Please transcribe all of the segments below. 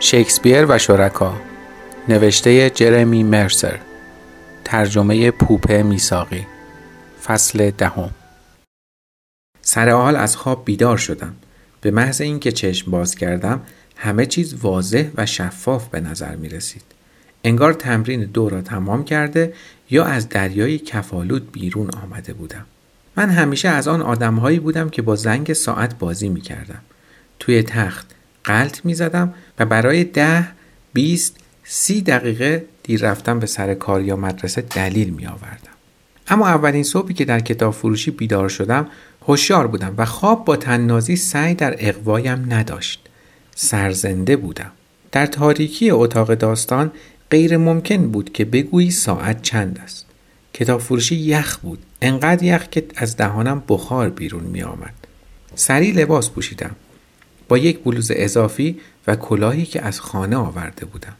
شکسپیر و شرکا نوشته جرمی مرسر ترجمه پوپه میساقی فصل دهم. سر حال از خواب بیدار شدم. به محض اینکه چشم باز کردم همه چیز واضح و شفاف به نظر می رسید. انگار تمرین دو را تمام کرده یا از دریای کفالود بیرون آمده بودم. من همیشه از آن آدمهایی بودم که با زنگ ساعت بازی می کردم. توی تخت قلط می زدم و برای ده، بیست، سی دقیقه دیر رفتن به سر کار یا مدرسه دلیل می آوردم. اما اولین صبحی که در کتاب فروشی بیدار شدم هوشیار بودم و خواب با تننازی سعی در اقوایم نداشت. سرزنده بودم. در تاریکی اتاق داستان غیر ممکن بود که بگویی ساعت چند است. کتاب فروشی یخ بود. انقدر یخ که از دهانم بخار بیرون می آمد. سریع لباس پوشیدم. با یک بلوز اضافی و کلاهی که از خانه آورده بودم.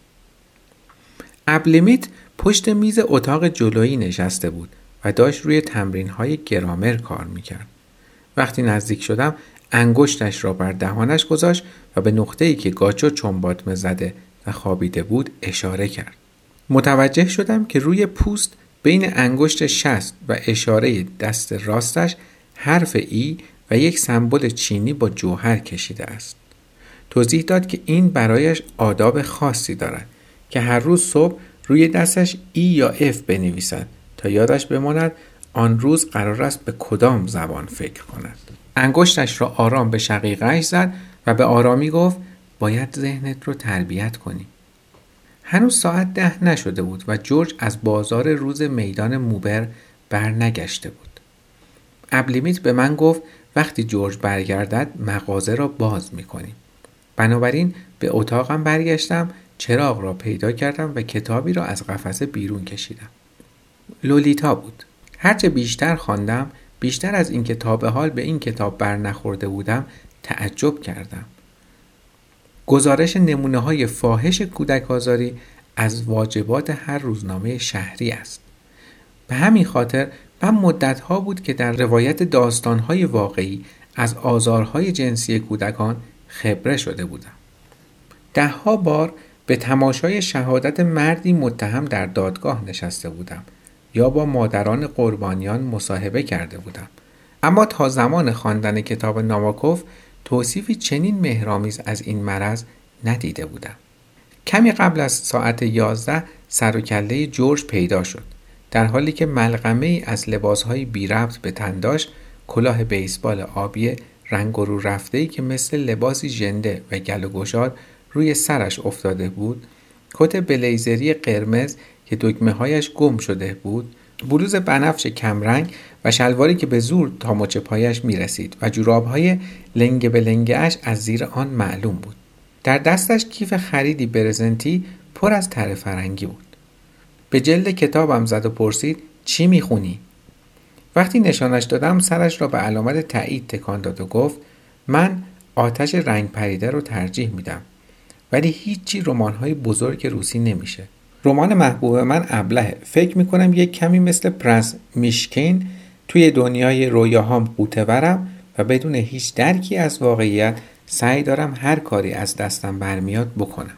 ابلیمیت پشت میز اتاق جلویی نشسته بود و داشت روی تمرین های گرامر کار می‌کرد. وقتی نزدیک شدم انگشتش را بر دهانش گذاشت و به نقطه‌ای که گاچو چنباتمه زده و خوابیده بود اشاره کرد. متوجه شدم که روی پوست بین انگشت شست و اشاره دست راستش حرف ای و یک سمبل چینی با جوهر کشیده است. توضیح داد که این برایش آداب خاصی دارد که هر روز صبح روی دستش ای یا اف بنویسد تا یادش بماند آن روز قرار است به کدام زبان فکر کند. انگشتش را آرام به شقیقهش زد و به آرامی گفت باید ذهنت رو تربیت کنی. هنوز ساعت ده نشده بود و جورج از بازار روز میدان موبر برنگشته بود. ابلیمیت به من گفت وقتی جورج برگردد مغازه را باز می کنیم. بنابراین به اتاقم برگشتم چراغ را پیدا کردم و کتابی را از قفسه بیرون کشیدم. لولیتا بود. هرچه بیشتر خواندم بیشتر از این کتاب حال به این کتاب بر نخورده بودم تعجب کردم. گزارش نمونه های فاحش کودک آزاری از واجبات هر روزنامه شهری است. به همین خاطر من مدتها بود که در روایت داستانهای واقعی از آزارهای جنسی کودکان خبره شده بودم. دهها بار به تماشای شهادت مردی متهم در دادگاه نشسته بودم یا با مادران قربانیان مصاحبه کرده بودم. اما تا زمان خواندن کتاب ناماکوف توصیفی چنین مهرامیز از این مرض ندیده بودم. کمی قبل از ساعت یازده سر و کله جورج پیدا شد. در حالی که ملغمه ای از لباسهای بی ربط به تن داشت کلاه بیسبال آبی رنگ رو رفته ای که مثل لباسی ژنده و گل و گشاد روی سرش افتاده بود کت بلیزری قرمز که دکمه هایش گم شده بود بلوز بنفش کمرنگ و شلواری که به زور تا مچ پایش می رسید و جوراب های لنگ به لنگ اش از زیر آن معلوم بود. در دستش کیف خریدی برزنتی پر از تر فرنگی بود. به جلد کتابم زد و پرسید چی می‌خونی؟ وقتی نشانش دادم سرش را به علامت تایید تکان داد و گفت من آتش رنگ پریده رو ترجیح میدم ولی هیچی های بزرگ روسی نمیشه رمان محبوب من ابلهه فکر می‌کنم یک کمی مثل پرنس میشکین توی دنیای رویاهام قوته ورم و بدون هیچ درکی از واقعیت سعی دارم هر کاری از دستم برمیاد بکنم.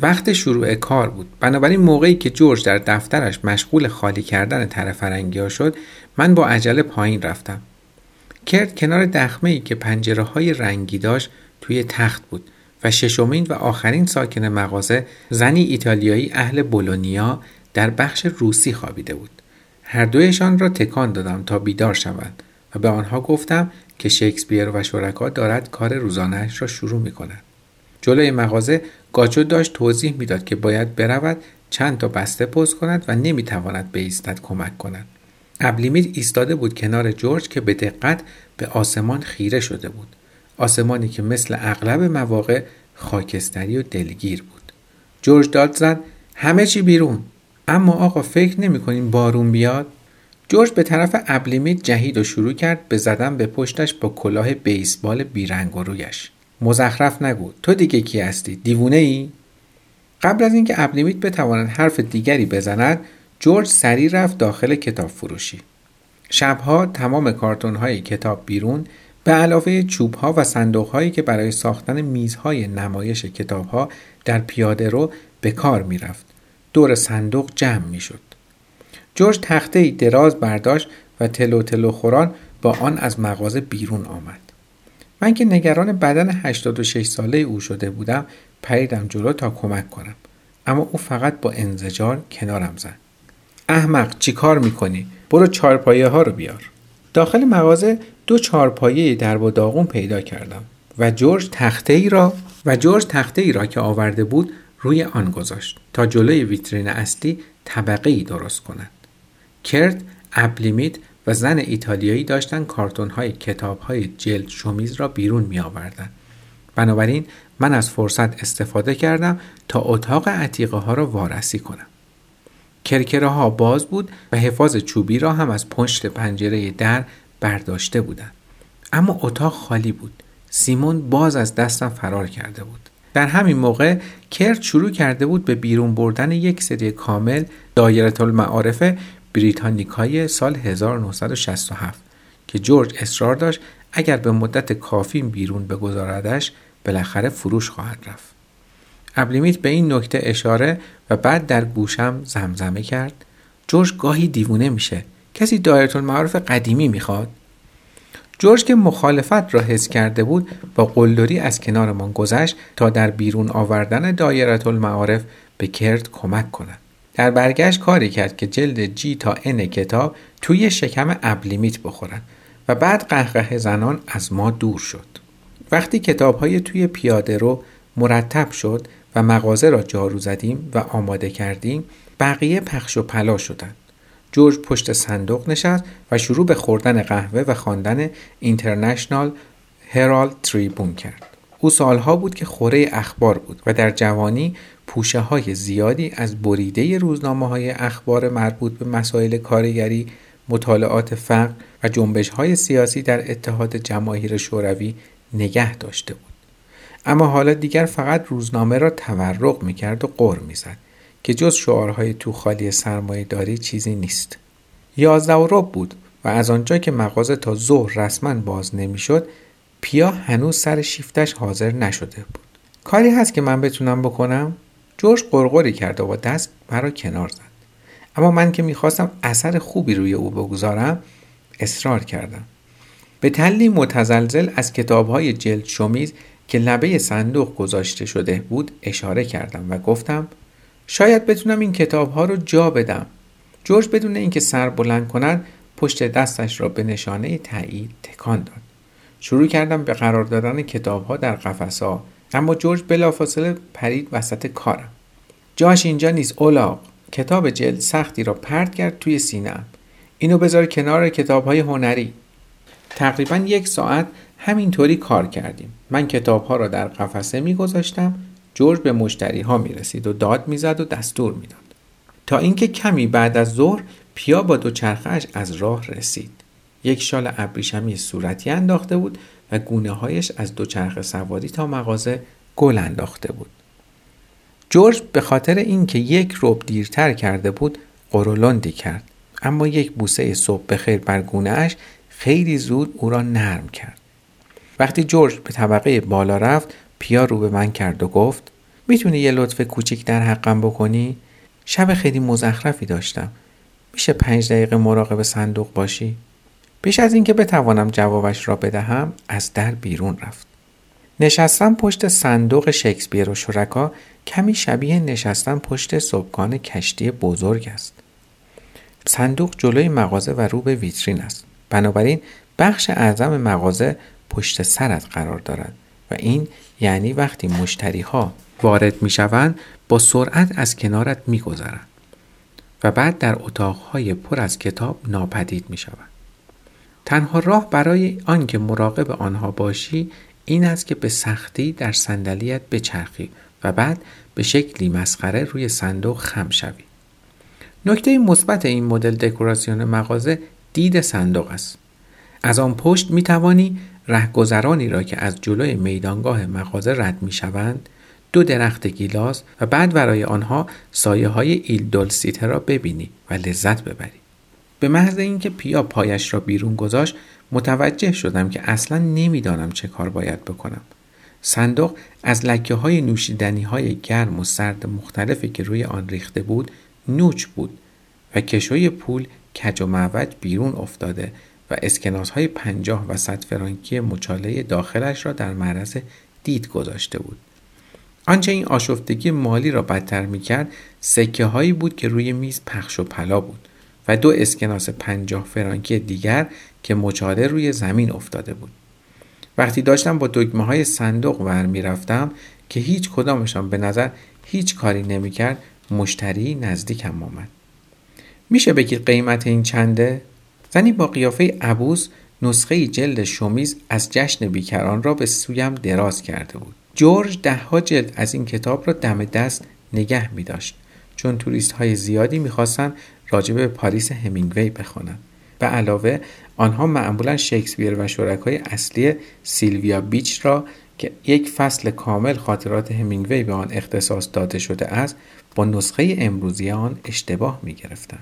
وقت شروع کار بود. بنابراین موقعی که جورج در دفترش مشغول خالی کردن فرنگی ها شد من با عجله پایین رفتم. کرد کنار دخمه ای که پنجره های رنگی داشت توی تخت بود. و ششمین و آخرین ساکن مغازه زنی ایتالیایی اهل بولونیا در بخش روسی خوابیده بود. هر دویشان را تکان دادم تا بیدار شوند و به آنها گفتم که شکسپیر و شرکا دارد کار روزانهاش را شروع می کند. جلوی مغازه گاچو داشت توضیح می‌داد که باید برود چند تا بسته پست کند و نمی‌تواند به ایستد کمک کند. ابلیمیر ایستاده بود کنار جورج که به دقت به آسمان خیره شده بود. آسمانی که مثل اغلب مواقع خاکستری و دلگیر بود. جورج داد زد همه چی بیرون اما آقا فکر نمی کنیم بارون بیاد؟ جورج به طرف ابلیمیت جهید و شروع کرد به زدن به پشتش با کلاه بیسبال بیرنگ و رویش. مزخرف نگو تو دیگه کی هستی؟ دیوونه ای؟ قبل از اینکه ابلیمیت بتواند حرف دیگری بزند جورج سریع رفت داخل کتاب فروشی. شبها تمام کارتون های کتاب بیرون به علاوه چوب ها و صندوق هایی که برای ساختن میزهای نمایش کتاب ها در پیاده رو به کار می رفت. دور صندوق جمع می شد. جورج تخته دراز برداشت و تلو تلو خوران با آن از مغازه بیرون آمد. من که نگران بدن 86 ساله او شده بودم پریدم جلو تا کمک کنم. اما او فقط با انزجار کنارم زد. احمق چی کار می‌کنی؟ برو چارپایه ها رو بیار. داخل مغازه دو چارپایه در و داغون پیدا کردم و جورج تخته ای را و جورج تخته ای را که آورده بود روی آن گذاشت تا جلوی ویترین اصلی طبقه ای درست کند. کرد، ابلیمیت و زن ایتالیایی داشتن کارتون های کتاب های جلد شومیز را بیرون می آوردن. بنابراین من از فرصت استفاده کردم تا اتاق عتیقه ها را وارسی کنم. کرکره ها باز بود و حفاظ چوبی را هم از پشت پنجره در برداشته بودند. اما اتاق خالی بود. سیمون باز از دستم فرار کرده بود. در همین موقع کرت شروع کرده بود به بیرون بردن یک سری کامل دایره المعارف بریتانیکای سال 1967 که جورج اصرار داشت اگر به مدت کافی بیرون بگذاردش بالاخره فروش خواهد رفت. ابلیمیت به این نکته اشاره و بعد در گوشم زمزمه کرد. جورج گاهی دیوونه میشه. کسی دایره المعارف قدیمی می‌خواد؟ جورج که مخالفت را حس کرده بود با قلدری از کنارمان گذشت تا در بیرون آوردن دایره المعارف به کرد کمک کند. در برگشت کاری کرد که جلد جی تا ان کتاب توی شکم ابلیمیت بخورند و بعد قهقه زنان از ما دور شد. وقتی کتاب های توی پیاده رو مرتب شد و مغازه را جارو زدیم و آماده کردیم بقیه پخش و پلا شدند جورج پشت صندوق نشست و شروع به خوردن قهوه و خواندن اینترنشنال هرالد تریبون کرد او سالها بود که خوره اخبار بود و در جوانی پوشه های زیادی از بریده روزنامه های اخبار مربوط به مسائل کارگری، مطالعات فقر و جنبش های سیاسی در اتحاد جماهیر شوروی نگه داشته بود. اما حالا دیگر فقط روزنامه را تورق می‌کرد و قر می‌زد که جز شعارهای تو خالی سرمایه داری چیزی نیست. یازده و بود و از آنجا که مغازه تا ظهر رسما باز نمی‌شد پیا هنوز سر شیفتش حاضر نشده بود. کاری هست که من بتونم بکنم؟ جورج قرقری کرد و با دست مرا کنار زد. اما من که می‌خواستم اثر خوبی روی او بگذارم اصرار کردم. به تلی متزلزل از کتابهای جلد شمیز که لبه صندوق گذاشته شده بود اشاره کردم و گفتم شاید بتونم این کتاب ها رو جا بدم. جورج بدون اینکه سر بلند کند پشت دستش را به نشانه تایید تکان داد. شروع کردم به قرار دادن کتاب ها در قفس ها اما جورج بلافاصله پرید وسط کارم. جاش اینجا نیست اولاق. کتاب جلد سختی را پرت کرد توی سینم. اینو بذار کنار کتاب های هنری. تقریبا یک ساعت همینطوری کار کردیم. من کتاب ها را در قفسه می گذاشتم جورج به مشتری ها می رسید و داد می‌زد و دستور می‌داد. تا اینکه کمی بعد از ظهر پیا با دوچرخهاش از راه رسید. یک شال ابریشمی صورتی انداخته بود و گونه هایش از دوچرخه سواری تا مغازه گل انداخته بود. جورج به خاطر اینکه یک روب دیرتر کرده بود قرولندی کرد اما یک بوسه صبح بخیر بر گونه اش خیلی زود او را نرم کرد. وقتی جورج به طبقه بالا رفت پیا رو به من کرد و گفت می‌تونی یه لطف کوچیک در حقم بکنی؟ شب خیلی مزخرفی داشتم. میشه پنج دقیقه مراقب صندوق باشی؟ پیش از اینکه بتوانم جوابش را بدهم از در بیرون رفت. نشستم پشت صندوق شکسپیر و شرکا کمی شبیه نشستن پشت صبحگان کشتی بزرگ است. صندوق جلوی مغازه و رو به ویترین است. بنابراین بخش اعظم مغازه پشت سرت قرار دارد و این یعنی وقتی مشتری ها وارد می شوند با سرعت از کنارت می گذرند و بعد در اتاقهای پر از کتاب ناپدید می شوند. تنها راه برای آنکه مراقب آنها باشی این است که به سختی در صندلیت بچرخی و بعد به شکلی مسخره روی صندوق خم شوی. نکته مثبت این مدل دکوراسیون مغازه دید صندوق است. از آن پشت می توانی رهگذرانی را که از جلوی میدانگاه مغازه رد می شوند دو درخت گیلاس و بعد برای آنها سایه های ایل دولسیته را ببینی و لذت ببری. به محض اینکه پیا پایش را بیرون گذاشت متوجه شدم که اصلا نمی‌دانم چه کار باید بکنم. صندوق از لکه های نوشیدنی های گرم و سرد مختلفی که روی آن ریخته بود نوچ بود و کشوی پول کج و معوج بیرون افتاده و اسکناس های پنجاه و صد فرانکی مچاله داخلش را در معرض دید گذاشته بود. آنچه این آشفتگی مالی را بدتر می‌کرد سکه هایی بود که روی میز پخش و پلا بود و دو اسکناس پنجاه فرانکی دیگر که مچاله روی زمین افتاده بود. وقتی داشتم با دگمه های صندوق ور می‌رفتم که هیچ کدامشان به نظر هیچ کاری نمی‌کرد مشتری نزدیکم آمد. میشه بگید قیمت این چنده؟ زنی با قیافه عبوس نسخه جلد شومیز از جشن بیکران را به سویم دراز کرده بود. جورج دهها جلد از این کتاب را دم دست نگه می داشت چون توریست های زیادی می‌خواستند راجب به پاریس همینگوی بخوانند. به علاوه آنها معمولا شکسپیر و شرکای اصلی سیلویا بیچ را که یک فصل کامل خاطرات همینگوی به آن اختصاص داده شده است با نسخه امروزی آن اشتباه می گرفتن.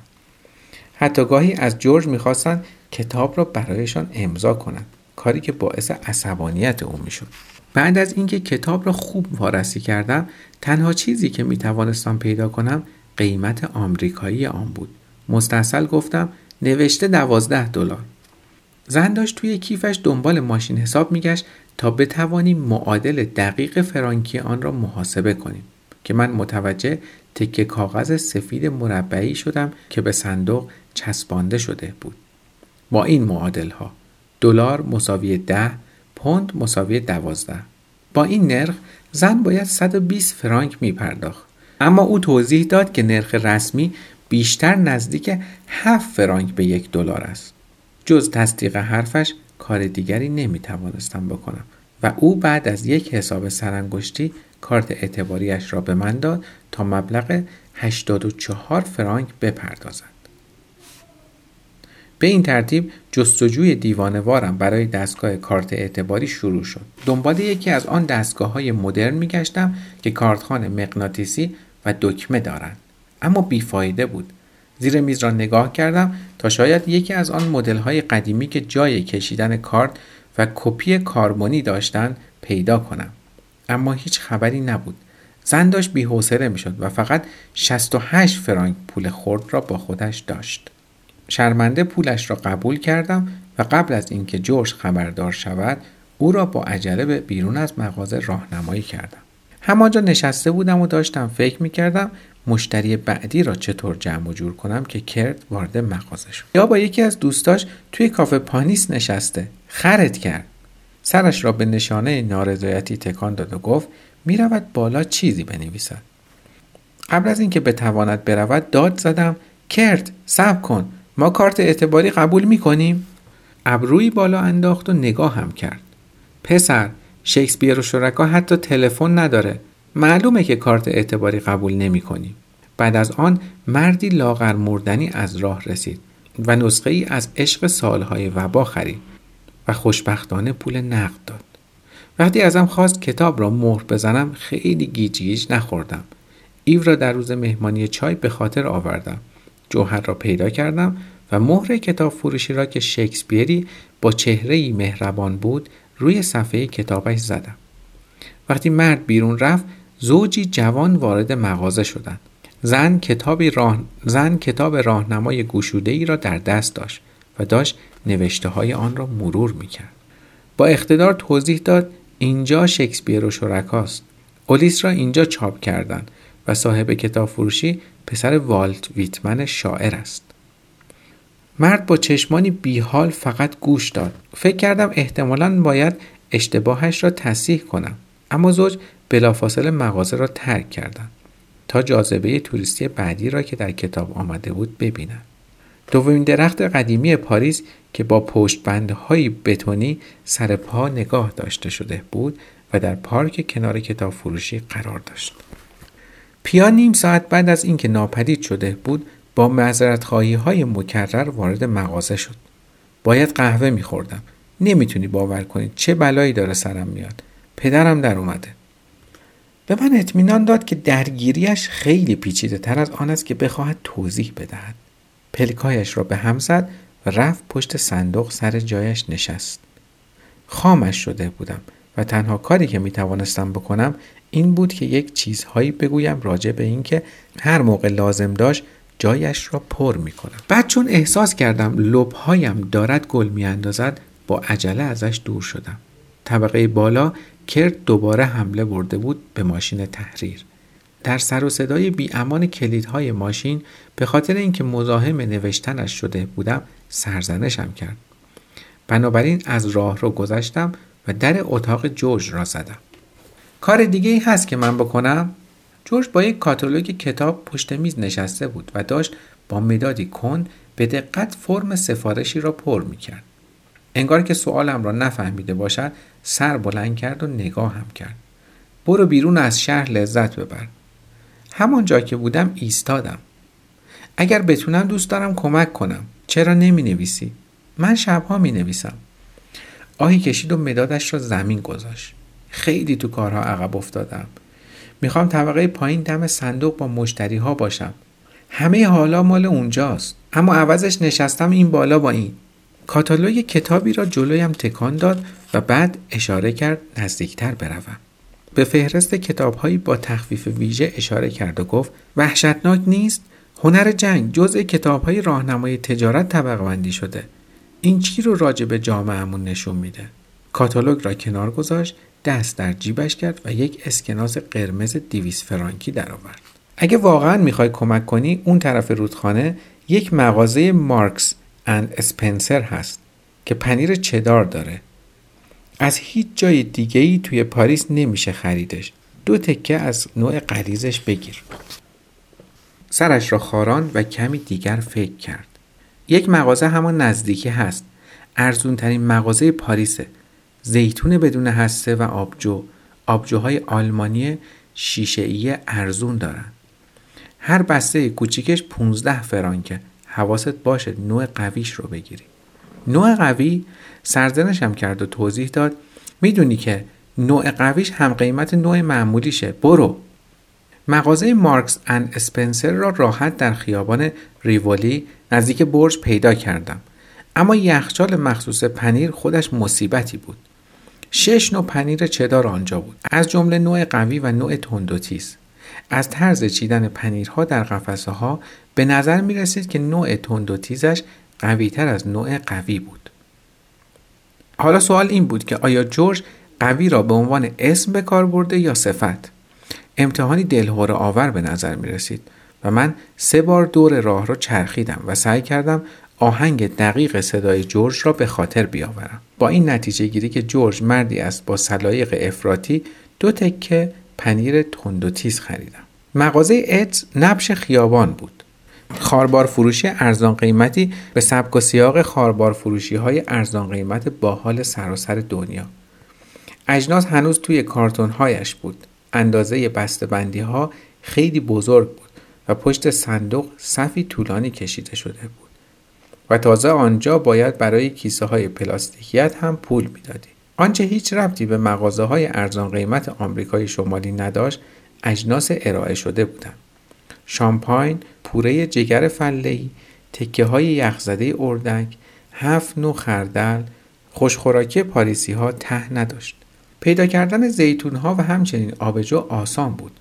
حتی گاهی از جورج می‌خواستند کتاب را برایشان امضا کنند کاری که باعث عصبانیت او می‌شد. بعد از اینکه کتاب را خوب وارسی کردم تنها چیزی که می توانستم پیدا کنم قیمت آمریکایی آن بود. مستاصل گفتم نوشته دوازده دلار. زن داشت توی کیفش دنبال ماشین حساب میگشت تا بتوانیم معادل دقیق فرانکی آن را محاسبه کنیم که من متوجه تکه کاغذ سفید مربعی شدم که به صندوق چسبانده شده بود. با این معادل ها دلار مساوی ده پوند مساوی دوازده. با این نرخ زن باید 120 فرانک می پرداخت اما او توضیح داد که نرخ رسمی بیشتر نزدیک 7 فرانک به یک دلار است. جز تصدیق حرفش کار دیگری نمی توانستم بکنم و او بعد از یک حساب سرانگشتی کارت اعتباریش را به من داد تا مبلغ 84 فرانک بپردازد. به این ترتیب جستجوی دیوانوارم برای دستگاه کارت اعتباری شروع شد. دنبال یکی از آن دستگاه های مدرن میگشتم که کارتخان مغناطیسی و دکمه دارند. اما بیفایده بود. زیر میز را نگاه کردم تا شاید یکی از آن مدل های قدیمی که جای کشیدن کارت و کپی کاربونی داشتند پیدا کنم. اما هیچ خبری نبود. زن داشت بیحوصله می‌شد و فقط 68 فرانک پول خورد را با خودش داشت. شرمنده پولش را قبول کردم و قبل از اینکه جورج خبردار شود او را با عجله به بیرون از مغازه راهنمایی کردم. همانجا نشسته بودم و داشتم فکر می‌کردم مشتری بعدی را چطور جمع و جور کنم که کرد وارد مغازه شد. یا با یکی از دوستاش توی کافه پانیس نشسته خرد کرد. سرش را به نشانه نارضایتی تکان داد و گفت می‌رود بالا چیزی بنویسد. قبل از اینکه بتواند برود داد زدم کرد صبر کن. ما کارت اعتباری قبول می‌کنیم ابروی بالا انداخت و نگاه هم کرد پسر شکسپیر و شرکا حتی تلفن نداره معلومه که کارت اعتباری قبول نمی کنیم. بعد از آن مردی لاغر مردنی از راه رسید و نسخه ای از عشق سالهای وبا خرید و خوشبختانه پول نقد داد. وقتی ازم خواست کتاب را مهر بزنم خیلی گیج گیج نخوردم. ایو را در روز مهمانی چای به خاطر آوردم. جوهر را پیدا کردم و مهر کتاب فروشی را که شکسپیری با چهره مهربان بود روی صفحه کتابش زدم. وقتی مرد بیرون رفت زوجی جوان وارد مغازه شدند. زن کتابی راه... زن کتاب راهنمای گشوده ای را در دست داشت و داشت نوشته های آن را مرور می کرد. با اقتدار توضیح داد اینجا شکسپیر و شرکاست. اولیس را اینجا چاپ کردند و صاحب کتاب فروشی پسر والت ویتمن شاعر است. مرد با چشمانی بیحال فقط گوش داد. فکر کردم احتمالا باید اشتباهش را تصحیح کنم. اما زوج بلافاصله مغازه را ترک کردند تا جاذبه توریستی بعدی را که در کتاب آمده بود ببینند. دومین درخت قدیمی پاریس که با پشتبندهای بتونی سر پا نگاه داشته شده بود و در پارک کنار کتاب فروشی قرار داشت. پیا نیم ساعت بعد از اینکه ناپدید شده بود با معذرت های مکرر وارد مغازه شد. باید قهوه میخوردم. نمی‌تونی باور کنید چه بلایی داره سرم میاد. پدرم در اومده. به من اطمینان داد که درگیریش خیلی پیچیده تر از آن است که بخواهد توضیح بدهد پلکایش را به هم زد و رفت پشت صندوق سر جایش نشست خامش شده بودم و تنها کاری که می توانستم بکنم این بود که یک چیزهایی بگویم راجع به اینکه هر موقع لازم داشت جایش را پر می کنم. بعد چون احساس کردم لبهایم دارد گل می اندازد با عجله ازش دور شدم. طبقه بالا کرد دوباره حمله برده بود به ماشین تحریر. در سر و صدای بی امان کلیدهای ماشین به خاطر اینکه مزاحم نوشتنش شده بودم سرزنشم کرد. بنابراین از راه رو گذشتم و در اتاق جورج را زدم. کار دیگه ای هست که من بکنم؟ جورج با یک کاتالوگ کتاب پشت میز نشسته بود و داشت با مدادی کن به دقت فرم سفارشی را پر می کرد. انگار که سوالم را نفهمیده باشد سر بلند کرد و نگاه هم کرد. برو بیرون از شهر لذت ببر. همان جا که بودم ایستادم. اگر بتونم دوست دارم کمک کنم. چرا نمی نویسی؟ من شبها می نویسم. آهی کشید و مدادش را زمین گذاشت. خیلی تو کارها عقب افتادم. می‌خوام طبقه پایین دم صندوق با مشتری ها باشم. همه حالا مال اونجاست. اما عوضش نشستم این بالا با این. کاتالوگ کتابی را جلویم تکان داد و بعد اشاره کرد نزدیکتر بروم. به فهرست کتابهایی با تخفیف ویژه اشاره کرد و گفت وحشتناک نیست هنر جنگ جزء کتابهای راهنمای تجارت طبقه بندی شده این چی رو راجع به جامعهمون نشون میده؟ کاتالوگ را کنار گذاشت دست در جیبش کرد و یک اسکناس قرمز دیویس فرانکی درآورد. اگه واقعا می‌خوای کمک کنی اون طرف رودخانه یک مغازه مارکس اند اسپنسر هست که پنیر چدار داره. از هیچ جای دیگه ای توی پاریس نمیشه خریدش. دو تکه از نوع قریزش بگیر. سرش را خاران و کمی دیگر فکر کرد. یک مغازه همان نزدیکی هست. ارزون ترین مغازه پاریسه. زیتون بدون هسته و آبجو. آبجوهای آلمانی شیشه ارزون دارن. هر بسته کوچیکش 15 فرانکه. حواست باشه نوع قویش رو بگیری. نوع قوی سرزنشم کرد و توضیح داد. می‌دونی که نوع قویش هم قیمت نوع معمولیشه. برو. مغازه مارکس اند اسپنسر را راحت در خیابان ریولی نزدیک برج پیدا کردم. اما یخچال مخصوص پنیر خودش مصیبتی بود. شش نوع پنیر چدار آنجا بود. از جمله نوع قوی و نوع تند و تیز از طرز چیدن پنیرها در قفسه ها به نظر می رسید که نوع تند و تیزش قوی تر از نوع قوی بود. حالا سوال این بود که آیا جورج قوی را به عنوان اسم به کار برده یا صفت؟ امتحانی دلهور آور به نظر می رسید و من سه بار دور راه را چرخیدم و سعی کردم آهنگ دقیق صدای جورج را به خاطر بیاورم. با این نتیجه گیری که جورج مردی است با سلایق افراطی دو تکه پنیر تند و تیز خریدم. مغازه ات نبش خیابان بود. خاربار فروشی ارزان قیمتی به سبک و سیاق خاربار فروشی های ارزان قیمت با حال سراسر دنیا. اجناس هنوز توی کارتون هایش بود. اندازه بندی ها خیلی بزرگ بود و پشت صندوق صفی طولانی کشیده شده بود و تازه آنجا باید برای کیسه های پلاستیکیت هم پول می‌دادی. آنچه هیچ ربطی به مغازه های ارزان قیمت آمریکای شمالی نداشت اجناس ارائه شده بودند. شامپاین، پوره جگر فلهی، تکه های یخزده اردک، هفت نوع خردل، خوشخوراکی پاریسی ها ته نداشت. پیدا کردن زیتون ها و همچنین آبجو آسان بود.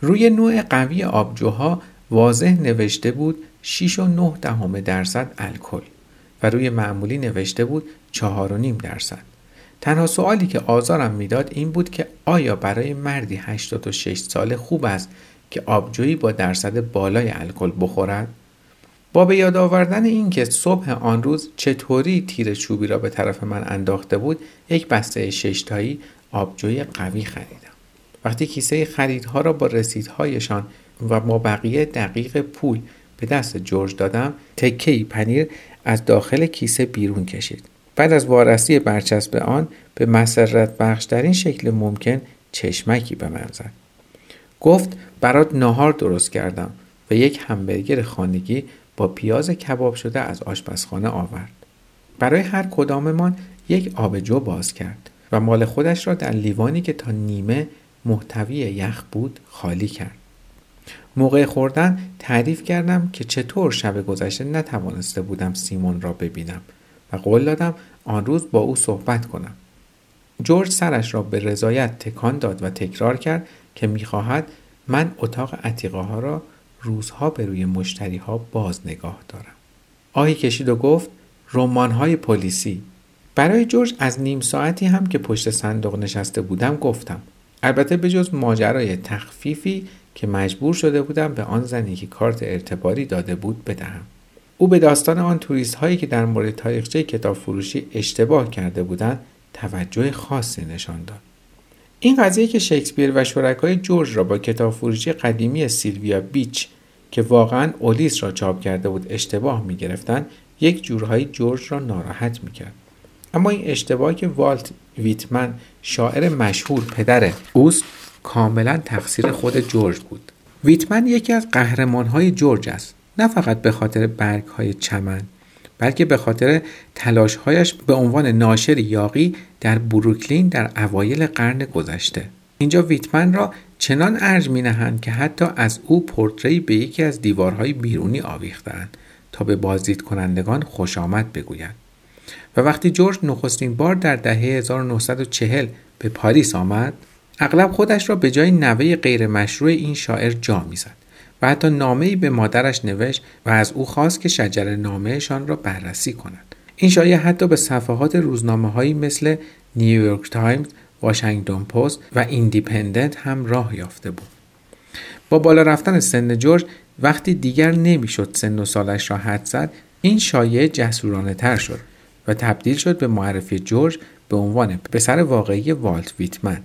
روی نوع قوی آبجوها واضح نوشته بود 6 و 9 دهم درصد الکل و روی معمولی نوشته بود 4 و نیم درصد. تنها سوالی که آزارم می‌داد این بود که آیا برای مردی 86 ساله خوب است که آبجویی با درصد بالای الکل بخورد؟ با به یاد آوردن اینکه صبح آن روز چطوری تیر چوبی را به طرف من انداخته بود یک بسته ششتایی آبجوی قوی خریدم. وقتی کیسه خریدها را با رسیدهایشان و با بقیه دقیق پول به دست جورج دادم تکه پنیر از داخل کیسه بیرون کشید. بعد از وارسی برچسب آن به مسرت بخشترین شکل ممکن چشمکی به من زد. گفت برات ناهار درست کردم و یک همبرگر خانگی با پیاز کباب شده از آشپزخانه آورد. برای هر کداممان یک آبجو باز کرد و مال خودش را در لیوانی که تا نیمه محتوی یخ بود خالی کرد موقع خوردن تعریف کردم که چطور شب گذشته نتوانسته بودم سیمون را ببینم و قول دادم آن روز با او صحبت کنم جورج سرش را به رضایت تکان داد و تکرار کرد که می‌خواهد من اتاق عتیقه ها را روزها به روی مشتری ها باز نگاه دارم. آهی کشید و گفت رمان های پلیسی. برای جورج از نیم ساعتی هم که پشت صندوق نشسته بودم گفتم. البته به جز ماجرای تخفیفی که مجبور شده بودم به آن زنی که کارت ارتباری داده بود بدهم. او به داستان آن توریست هایی که در مورد تاریخچه کتاب فروشی اشتباه کرده بودند توجه خاصی نشان داد. این قضیه که شکسپیر و شرکای جورج را با کتاب فروشی قدیمی سیلویا بیچ که واقعا اولیس را چاپ کرده بود اشتباه می گرفتن یک جورهایی جورج را ناراحت می کرد. اما این اشتباه که والت ویتمن شاعر مشهور پدر اوست کاملا تقصیر خود جورج بود. ویتمن یکی از قهرمان های جورج است. نه فقط به خاطر برگ های چمن بلکه به خاطر تلاشهایش به عنوان ناشر یاقی در بروکلین در اوایل قرن گذشته اینجا ویتمن را چنان ارج می نهند که حتی از او پورتری به یکی از دیوارهای بیرونی آویختند تا به بازدید کنندگان خوش آمد بگویند. و وقتی جورج نخستین بار در دهه 1940 به پاریس آمد اغلب خودش را به جای نوه غیر مشروع این شاعر جا می‌زد و حتی نامه به مادرش نوشت و از او خواست که شجره نامه‌شان را بررسی کند. این شایعه حتی به صفحات روزنامه هایی مثل نیویورک تایمز، واشنگتن پست و ایندیپندنت هم راه یافته بود. با بالا رفتن سن جورج وقتی دیگر نمی‌شد سن و سالش را حد زد این شایعه جسورانه تر شد و تبدیل شد به معرفی جورج به عنوان پسر واقعی والت ویتمن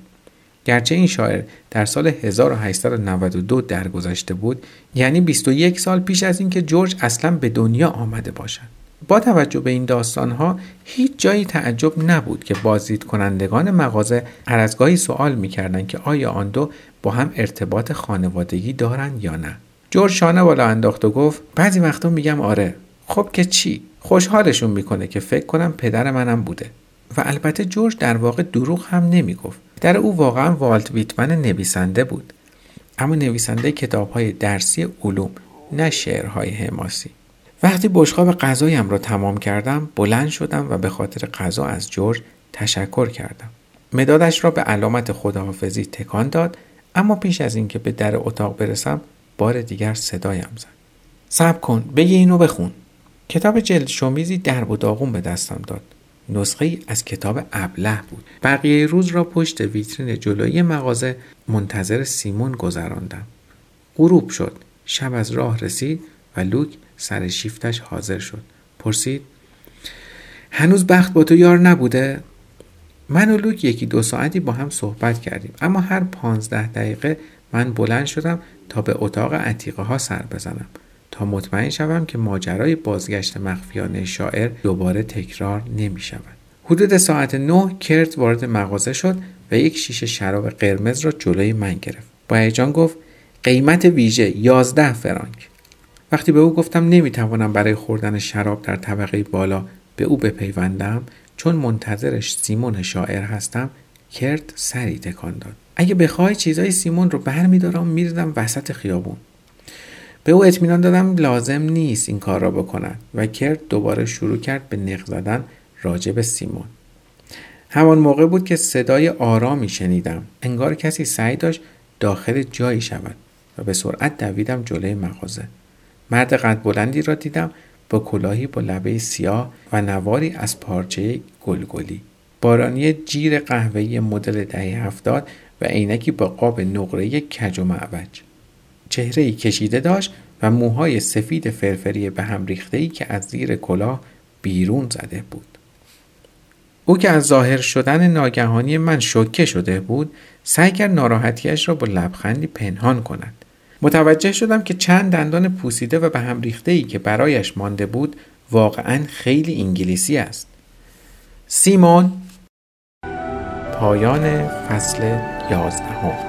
گرچه این شاعر در سال 1892 درگذشته بود یعنی 21 سال پیش از اینکه جورج اصلا به دنیا آمده باشد با توجه به این داستانها هیچ جایی تعجب نبود که بازدید کنندگان مغازه هر از گاهی سوال می‌کردند که آیا آن دو با هم ارتباط خانوادگی دارند یا نه. جورج شانه بالا انداخت و گفت بعضی وقتا میگم آره. خب که چی؟ خوشحالشون می‌کنه که فکر کنم پدر منم بوده. و البته جورج در واقع دروغ هم نمی‌گفت. در او واقعا والت ویتمن نویسنده بود. اما نویسنده کتاب های درسی علوم نه شعرهای حماسی. وقتی بشقاب غذایم را تمام کردم بلند شدم و به خاطر غذا از جورج تشکر کردم. مدادش را به علامت خداحافظی تکان داد اما پیش از اینکه به در اتاق برسم بار دیگر صدایم زد. صبر کن بگی اینو بخون. کتاب جلد شمیزی درب و داغون به دستم داد. نسخه از کتاب ابله بود. بقیه روز را پشت ویترین جلوی مغازه منتظر سیمون گذراندم. غروب شد. شب از راه رسید و لوک سر شیفتش حاضر شد پرسید هنوز بخت با تو یار نبوده من و لوک یکی دو ساعتی با هم صحبت کردیم اما هر پانزده دقیقه من بلند شدم تا به اتاق عتیقه ها سر بزنم تا مطمئن شوم که ماجرای بازگشت مخفیانه شاعر دوباره تکرار نمی شود. حدود ساعت نه کرت وارد مغازه شد و یک شیشه شراب قرمز را جلوی من گرفت. با هیجان گفت قیمت ویژه یازده فرانک. وقتی به او گفتم نمی‌توانم برای خوردن شراب در طبقه بالا به او بپیوندم چون منتظرش سیمون شاعر هستم کرت سری تکان داد. اگه بخوای چیزای سیمون رو برمیدارم میریزم وسط خیابون. به او اطمینان دادم لازم نیست این کار را بکنن و کرد دوباره شروع کرد به نق زدن راجع سیمون. همان موقع بود که صدای آرامی شنیدم. انگار کسی سعی داشت داخل جایی شود و به سرعت دویدم جلوی مغازه. مرد قد بلندی را دیدم با کلاهی با لبه سیاه و نواری از پارچه گلگلی بارانی جیر قهوه‌ای مدل دهه هفتاد و عینکی با قاب نقره کج و معوج چهره کشیده داشت و موهای سفید فرفری به هم ریخته که از زیر کلاه بیرون زده بود. او که از ظاهر شدن ناگهانی من شوکه شده بود سعی کرد ناراحتیش را با لبخندی پنهان کند. متوجه شدم که چند دندان پوسیده و به هم ریخته ای که برایش مانده بود واقعا خیلی انگلیسی است. سیمون پایان فصل یازده